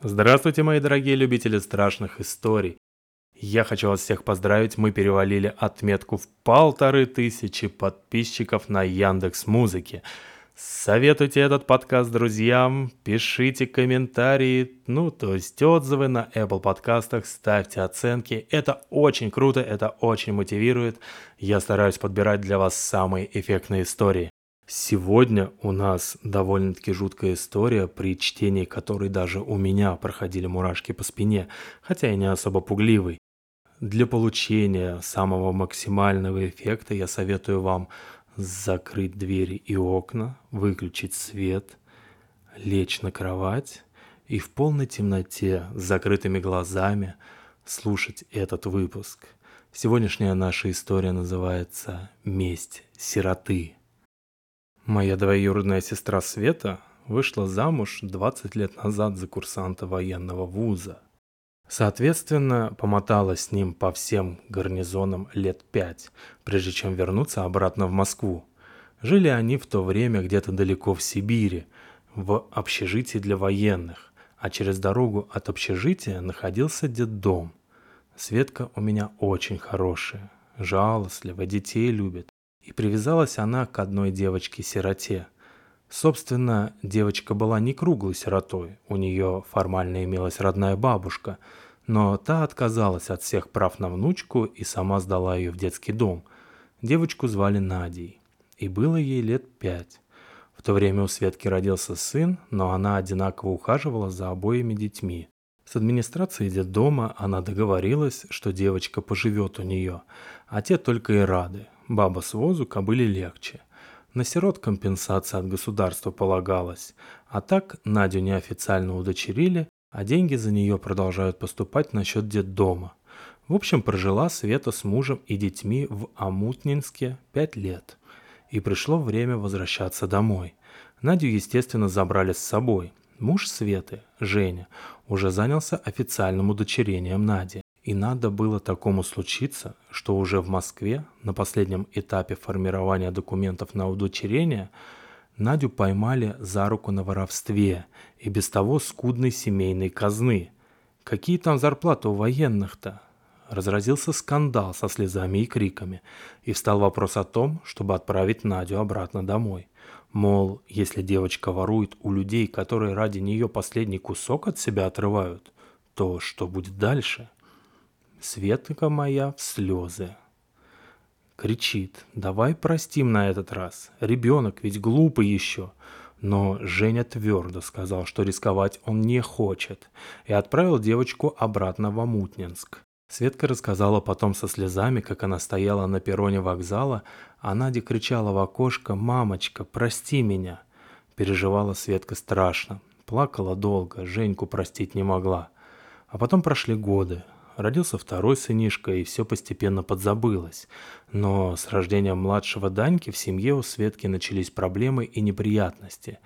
Здравствуйте, мои дорогие любители страшных историй. Я хочу вас всех поздравить, мы перевалили отметку в полторы тысячи подписчиков на Яндекс Музыке. Советуйте этот подкаст друзьям, пишите комментарии, ну, то есть отзывы на Apple подкастах, ставьте оценки. Это очень круто, это очень мотивирует. Я стараюсь подбирать для вас самые эффектные истории. Сегодня у нас довольно-таки жуткая история, при чтении которой даже у меня проходили мурашки по спине, хотя я не особо пугливый. Для получения самого максимального эффекта я советую вам закрыть двери и окна, выключить свет, лечь на кровать и в полной темноте с закрытыми глазами слушать этот выпуск. Сегодняшняя наша история называется «Месть сироты». Моя двоюродная сестра Света вышла замуж 20 лет назад за курсанта военного вуза. Соответственно, помотала с ним по всем гарнизонам лет пять, прежде чем вернуться обратно в Москву. Жили они в то время где-то далеко в Сибири, в общежитии для военных, а через дорогу от общежития находился детдом. Светка у меня очень хорошая, жалостливая, детей любит, и привязалась она к одной девочке-сироте. Собственно, девочка была не круглой сиротой, у нее формально имелась родная бабушка, но та отказалась от всех прав на внучку и сама сдала ее в детский дом. Девочку звали Надей, и было ей лет пять. В то время у Светки родился сын, но она одинаково ухаживала за обоими детьми. С администрацией детдома она договорилась, что девочка поживет у нее, а те только и рады. Баба с возу кобыле легче. На сирот компенсация от государства полагалась, а так Надю неофициально удочерили, а деньги за нее продолжают поступать на счет детдома. В общем, прожила Света с мужем и детьми в Амутнинске пять лет. И пришло время возвращаться домой. Надю, естественно, забрали с собой. Муж Светы, Женя, уже занялся официальным удочерением Нади. И надо было такому случиться, что уже в Москве на последнем этапе формирования документов на удочерение Надю поймали за руку на воровстве и без того скудной семейной казны. Какие там зарплаты у военных-то? Разразился скандал со слезами и криками, и встал вопрос о том, чтобы отправить Надю обратно домой. Мол, если девочка ворует у людей, которые ради нее последний кусок от себя отрывают, то что будет дальше? Светка моя в слезы. Кричит, давай простим на этот раз. Ребенок ведь глупый еще. Но Женя твердо сказал, что рисковать он не хочет, и отправил девочку обратно в Амутнинск. Светка рассказала потом со слезами, как она стояла на перроне вокзала, а Надя кричала в окошко «Мамочка, прости меня!». Переживала Светка страшно, плакала долго, Женьку простить не могла. А потом прошли годы, Родился второй сынишка, и все постепенно подзабылось. Но с рождением младшего Даньки в семье у Светки начались проблемы и неприятности.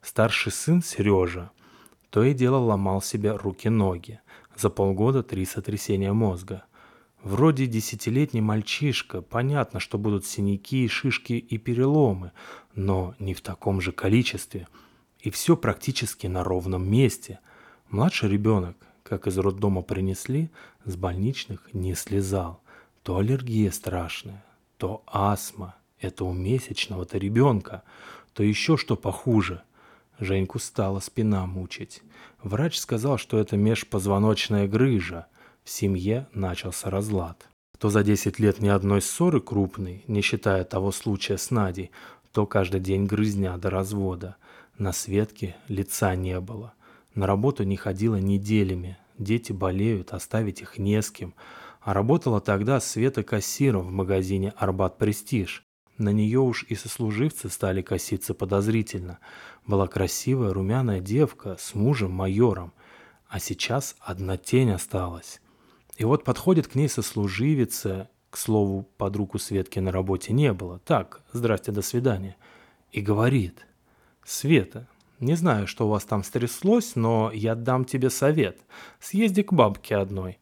Старший сын Сережа то и дело ломал себе руки-ноги. За полгода три сотрясения мозга. Вроде десятилетний мальчишка, понятно, что будут синяки, шишки и переломы, но не в таком же количестве. И все практически на ровном месте. Младший ребенок, как из роддома принесли, с больничных не слезал. То аллергия страшная, то астма, это у месячного-то ребенка, то еще что похуже. Женьку стала спина мучить. Врач сказал, что это межпозвоночная грыжа. В семье начался разлад. То за 10 лет ни одной ссоры крупной, не считая того случая с Надей, то каждый день грызня до развода. На Светке лица не было. На работу не ходила неделями, дети болеют, оставить их не с кем. А работала тогда Света кассиром в магазине «Арбат Престиж». На нее уж и сослуживцы стали коситься подозрительно. Была красивая румяная девка с мужем-майором. А сейчас одна тень осталась. И вот подходит к ней сослуживица, к слову, под руку Светки на работе не было. Так, здрасте, до свидания. И говорит, «Света, не знаю, что у вас там стряслось, но я дам тебе совет. Съезди к бабке одной.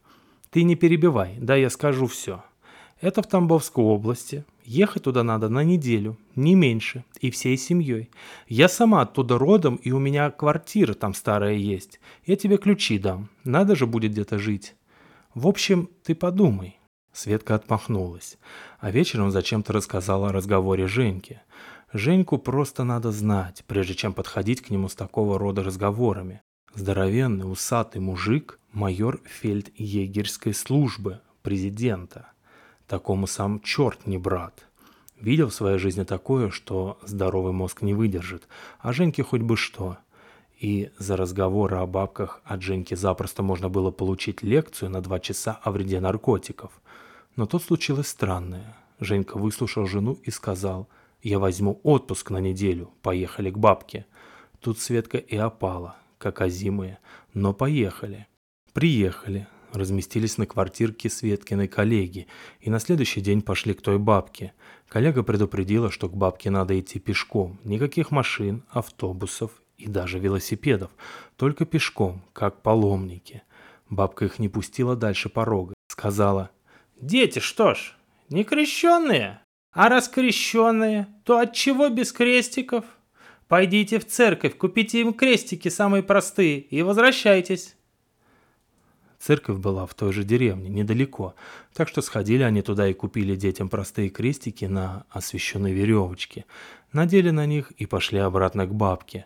Ты не перебивай, да я скажу все. Это в Тамбовской области. Ехать туда надо на неделю, не меньше, и всей семьей. Я сама оттуда родом, и у меня квартира там старая есть. Я тебе ключи дам, надо же будет где-то жить. В общем, ты подумай». Светка отмахнулась, а вечером зачем-то рассказала о разговоре Женьке. Женьку просто надо знать, прежде чем подходить к нему с такого рода разговорами. Здоровенный, усатый мужик, майор фельдъегерской службы, президента. Такому сам черт не брат. Видел в своей жизни такое, что здоровый мозг не выдержит, а Женьке хоть бы что. И за разговоры о бабках от Женьки запросто можно было получить лекцию на два часа о вреде наркотиков. Но тут случилось странное. Женька выслушал жену и сказал, «Я возьму отпуск на неделю, поехали к бабке». Тут Светка и опала, как озимые, но поехали. Приехали, разместились на квартирке Светкиной коллеги и на следующий день пошли к той бабке. Коллега предупредила, что к бабке надо идти пешком. Никаких машин, автобусов и даже велосипедов. Только пешком, как паломники. Бабка их не пустила дальше порога. Сказала, «Дети, что ж, не крещенные? А раз крещенные, то от чего без крестиков? Пойдите в церковь, купите им крестики самые простые и возвращайтесь». Церковь была в той же деревне, недалеко, так что сходили они туда и купили детям простые крестики на освещенной веревочке, надели на них и пошли обратно к бабке.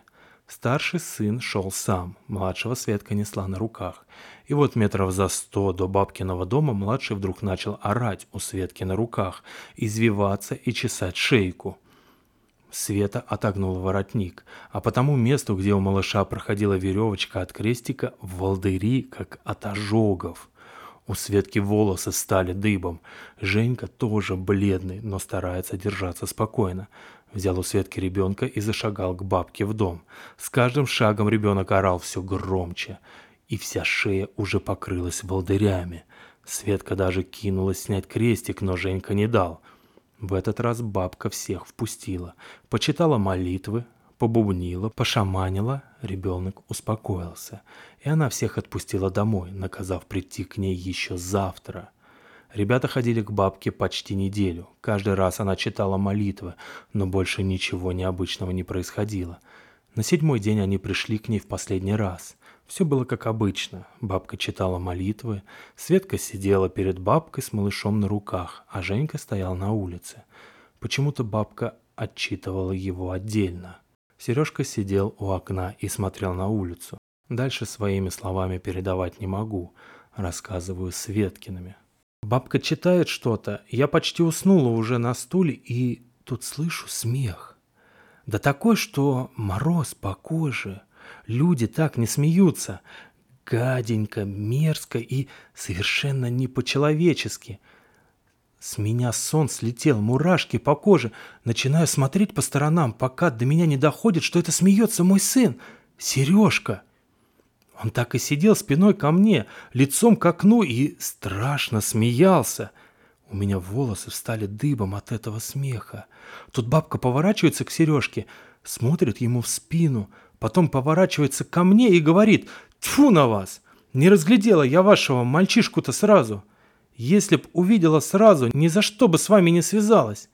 Старший сын шел сам, младшего Светка несла на руках. И вот метров за сто до бабкиного дома младший вдруг начал орать у Светки на руках, извиваться и чесать шейку. Света отогнула воротник, а по тому месту, где у малыша проходила веревочка от крестика, в волдыри, как от ожогов. У Светки волосы стали дыбом. Женька тоже бледный, но старается держаться спокойно. Взял у Светки ребенка и зашагал к бабке в дом. С каждым шагом ребенок орал все громче, и вся шея уже покрылась волдырями. Светка даже кинулась снять крестик, но Женька не дал – в этот раз бабка всех впустила, почитала молитвы, побубнила, пошаманила, ребенок успокоился, и она всех отпустила домой, наказав прийти к ней еще завтра. Ребята ходили к бабке почти неделю. Каждый раз она читала молитвы, но больше ничего необычного не происходило. На седьмой день они пришли к ней в последний раз. Все было как обычно. Бабка читала молитвы, Светка сидела перед бабкой с малышом на руках, а Женька стоял на улице. Почему-то бабка отчитывала его отдельно. Сережка сидел у окна и смотрел на улицу. Дальше своими словами передавать не могу, рассказываю Светкиными. Бабка читает что-то, я почти уснула уже на стуле и тут слышу смех. Да такой, что мороз по коже – Люди так не смеются. Гаденько, мерзко и совершенно не по-человечески. С меня сон слетел, мурашки по коже. Начинаю смотреть по сторонам, пока до меня не доходит, что это смеется мой сын, Сережка. Он так и сидел спиной ко мне, лицом к окну и страшно смеялся. У меня волосы встали дыбом от этого смеха. Тут бабка поворачивается к Сережке, смотрит ему в спину, Потом поворачивается ко мне и говорит «Тьфу на вас! Не разглядела я вашего мальчишку-то сразу. Если б увидела сразу, ни за что бы с вами не связалась».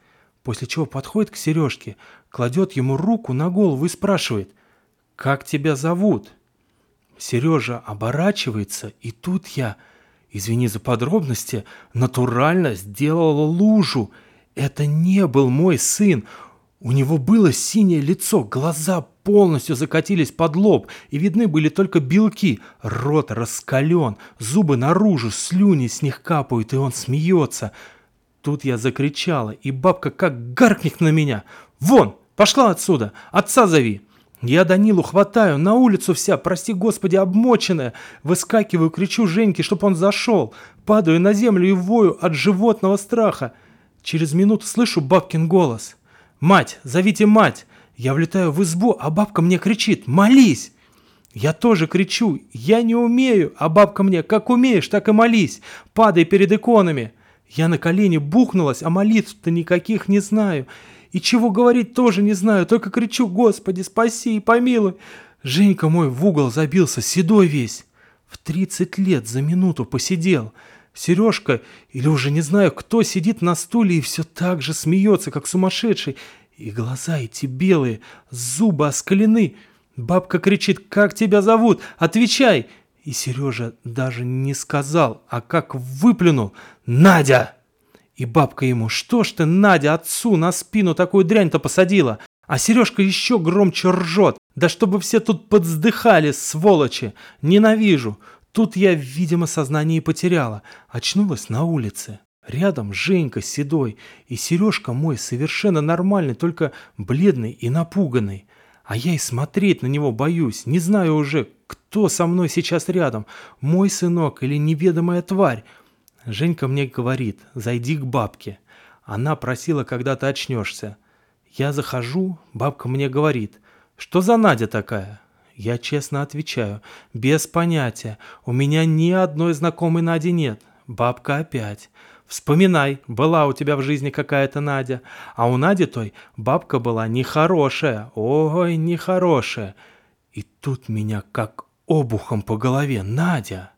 После чего подходит к Сережке, кладет ему руку на голову и спрашивает «Как тебя зовут?» Сережа оборачивается, и тут я, извини за подробности, натурально сделала лужу. Это не был мой сын, у него было синее лицо, глаза полностью закатились под лоб, и видны были только белки. Рот раскален, зубы наружу, слюни с них капают, и он смеется. Тут я закричала, и бабка как гаркнет на меня. «Вон! Пошла отсюда! Отца зови!» Я Данилу хватаю, на улицу вся, прости господи, обмоченная. Выскакиваю, кричу Женьке, чтоб он зашел. Падаю на землю и вою от животного страха. Через минуту слышу бабкин голос. «Мать, зовите мать!» Я влетаю в избу, а бабка мне кричит «Молись!» Я тоже кричу «Я не умею!» А бабка мне «Как умеешь, так и молись! Падай перед иконами!» Я на колени бухнулась, а молитв-то никаких не знаю. И чего говорить тоже не знаю, только кричу «Господи, спаси и помилуй!» Женька мой в угол забился, седой весь. В тридцать лет за минуту посидел. Сережка, или уже не знаю кто, сидит на стуле и все так же смеется, как сумасшедший. И глаза эти белые, зубы оскалены. Бабка кричит, как тебя зовут? Отвечай! И Сережа даже не сказал, а как выплюнул. Надя! И бабка ему, что ж ты, Надя, отцу на спину такую дрянь-то посадила? А Сережка еще громче ржет. Да чтобы все тут подздыхали, сволочи. Ненавижу. Тут я, видимо, сознание и потеряла. Очнулась на улице. Рядом Женька седой, и Сережка мой совершенно нормальный, только бледный и напуганный. А я и смотреть на него боюсь, не знаю уже, кто со мной сейчас рядом, мой сынок или неведомая тварь. Женька мне говорит, зайди к бабке. Она просила, когда ты очнешься. Я захожу, бабка мне говорит, что за Надя такая? Я честно отвечаю, без понятия. У меня ни одной знакомой Нади нет. Бабка опять. Вспоминай, была у тебя в жизни какая-то Надя. А у Нади той бабка была нехорошая. Ой, нехорошая. И тут меня как обухом по голове. Надя.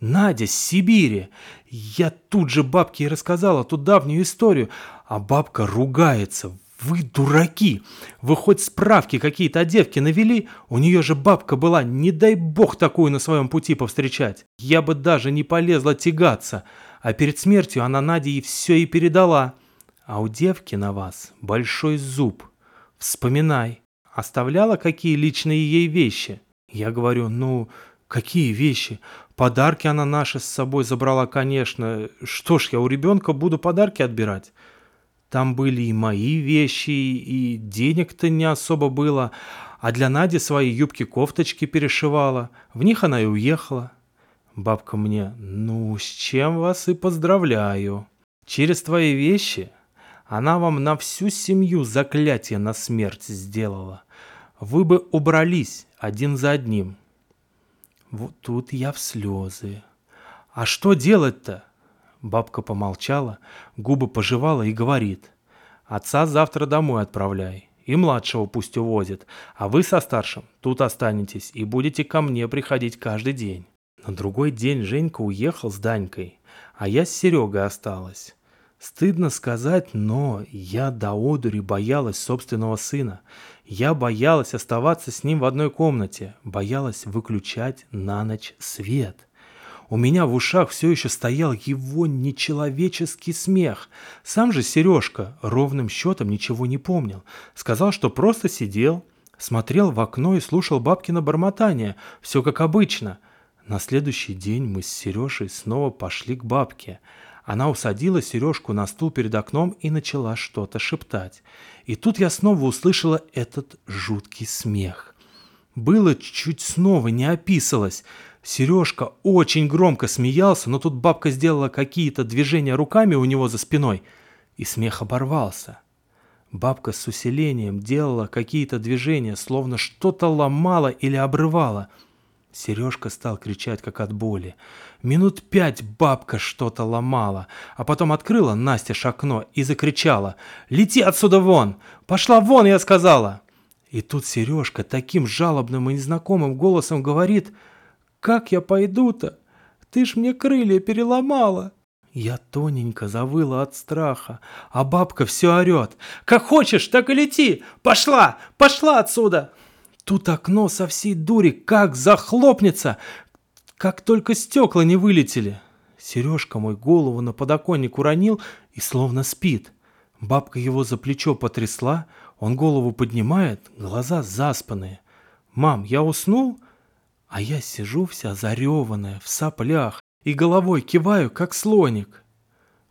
Надя с Сибири. Я тут же бабке и рассказала ту давнюю историю. А бабка ругается, вы дураки! Вы хоть справки какие-то о девке навели? У нее же бабка была, не дай бог такую на своем пути повстречать. Я бы даже не полезла тягаться. А перед смертью она Наде и все и передала. А у девки на вас большой зуб. Вспоминай. Оставляла какие личные ей вещи? Я говорю, ну, какие вещи? Подарки она наши с собой забрала, конечно. Что ж, я у ребенка буду подарки отбирать? Там были и мои вещи, и денег-то не особо было. А для Нади свои юбки-кофточки перешивала. В них она и уехала. Бабка мне, ну, с чем вас и поздравляю. Через твои вещи она вам на всю семью заклятие на смерть сделала. Вы бы убрались один за одним. Вот тут я в слезы. А что делать-то? Бабка помолчала, губы пожевала и говорит. «Отца завтра домой отправляй, и младшего пусть увозит, а вы со старшим тут останетесь и будете ко мне приходить каждый день». На другой день Женька уехал с Данькой, а я с Серегой осталась. Стыдно сказать, но я до одури боялась собственного сына. Я боялась оставаться с ним в одной комнате, боялась выключать на ночь свет. У меня в ушах все еще стоял его нечеловеческий смех. Сам же Сережка ровным счетом ничего не помнил. Сказал, что просто сидел, смотрел в окно и слушал бабкино бормотание. Все как обычно. На следующий день мы с Сережей снова пошли к бабке. Она усадила Сережку на стул перед окном и начала что-то шептать. И тут я снова услышала этот жуткий смех. Было чуть снова не описалось. Сережка очень громко смеялся, но тут бабка сделала какие-то движения руками у него за спиной, и смех оборвался. Бабка с усилением делала какие-то движения, словно что-то ломала или обрывала. Сережка стал кричать, как от боли. Минут пять бабка что-то ломала, а потом открыла Настя окно и закричала «Лети отсюда вон! Пошла вон, я сказала!» И тут Сережка таким жалобным и незнакомым голосом говорит – как я пойду-то? Ты ж мне крылья переломала. Я тоненько завыла от страха, а бабка все орет. «Как хочешь, так и лети! Пошла! Пошла отсюда!» Тут окно со всей дури как захлопнется, как только стекла не вылетели. Сережка мой голову на подоконник уронил и словно спит. Бабка его за плечо потрясла, он голову поднимает, глаза заспанные. «Мам, я уснул?» А я сижу вся зареванная, в соплях, и головой киваю, как слоник.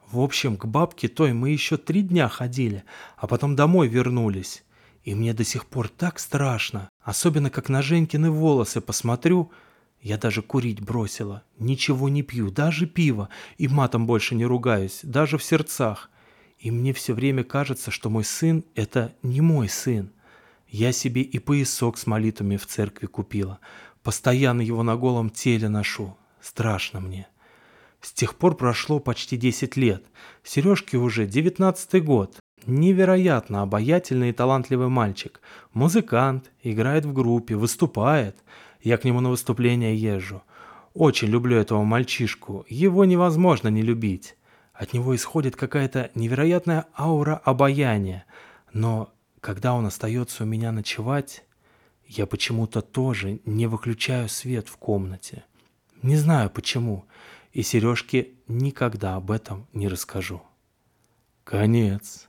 В общем, к бабке той мы еще три дня ходили, а потом домой вернулись. И мне до сих пор так страшно, особенно как на Женькины волосы посмотрю. Я даже курить бросила, ничего не пью, даже пиво, и матом больше не ругаюсь, даже в сердцах. И мне все время кажется, что мой сын – это не мой сын. Я себе и поясок с молитвами в церкви купила – Постоянно его на голом теле ношу. Страшно мне. С тех пор прошло почти 10 лет. Сережке уже 19 год. Невероятно обаятельный и талантливый мальчик. Музыкант, играет в группе, выступает. Я к нему на выступления езжу. очень люблю этого мальчишку. Его невозможно не любить. От него исходит какая-то невероятная аура обаяния. Но когда он остается у меня ночевать, я почему-то тоже не выключаю свет в комнате. Не знаю почему. И Сережке никогда об этом не расскажу. Конец.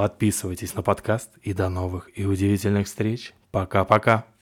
Подписывайтесь на подкаст и до новых и удивительных встреч. Пока-пока.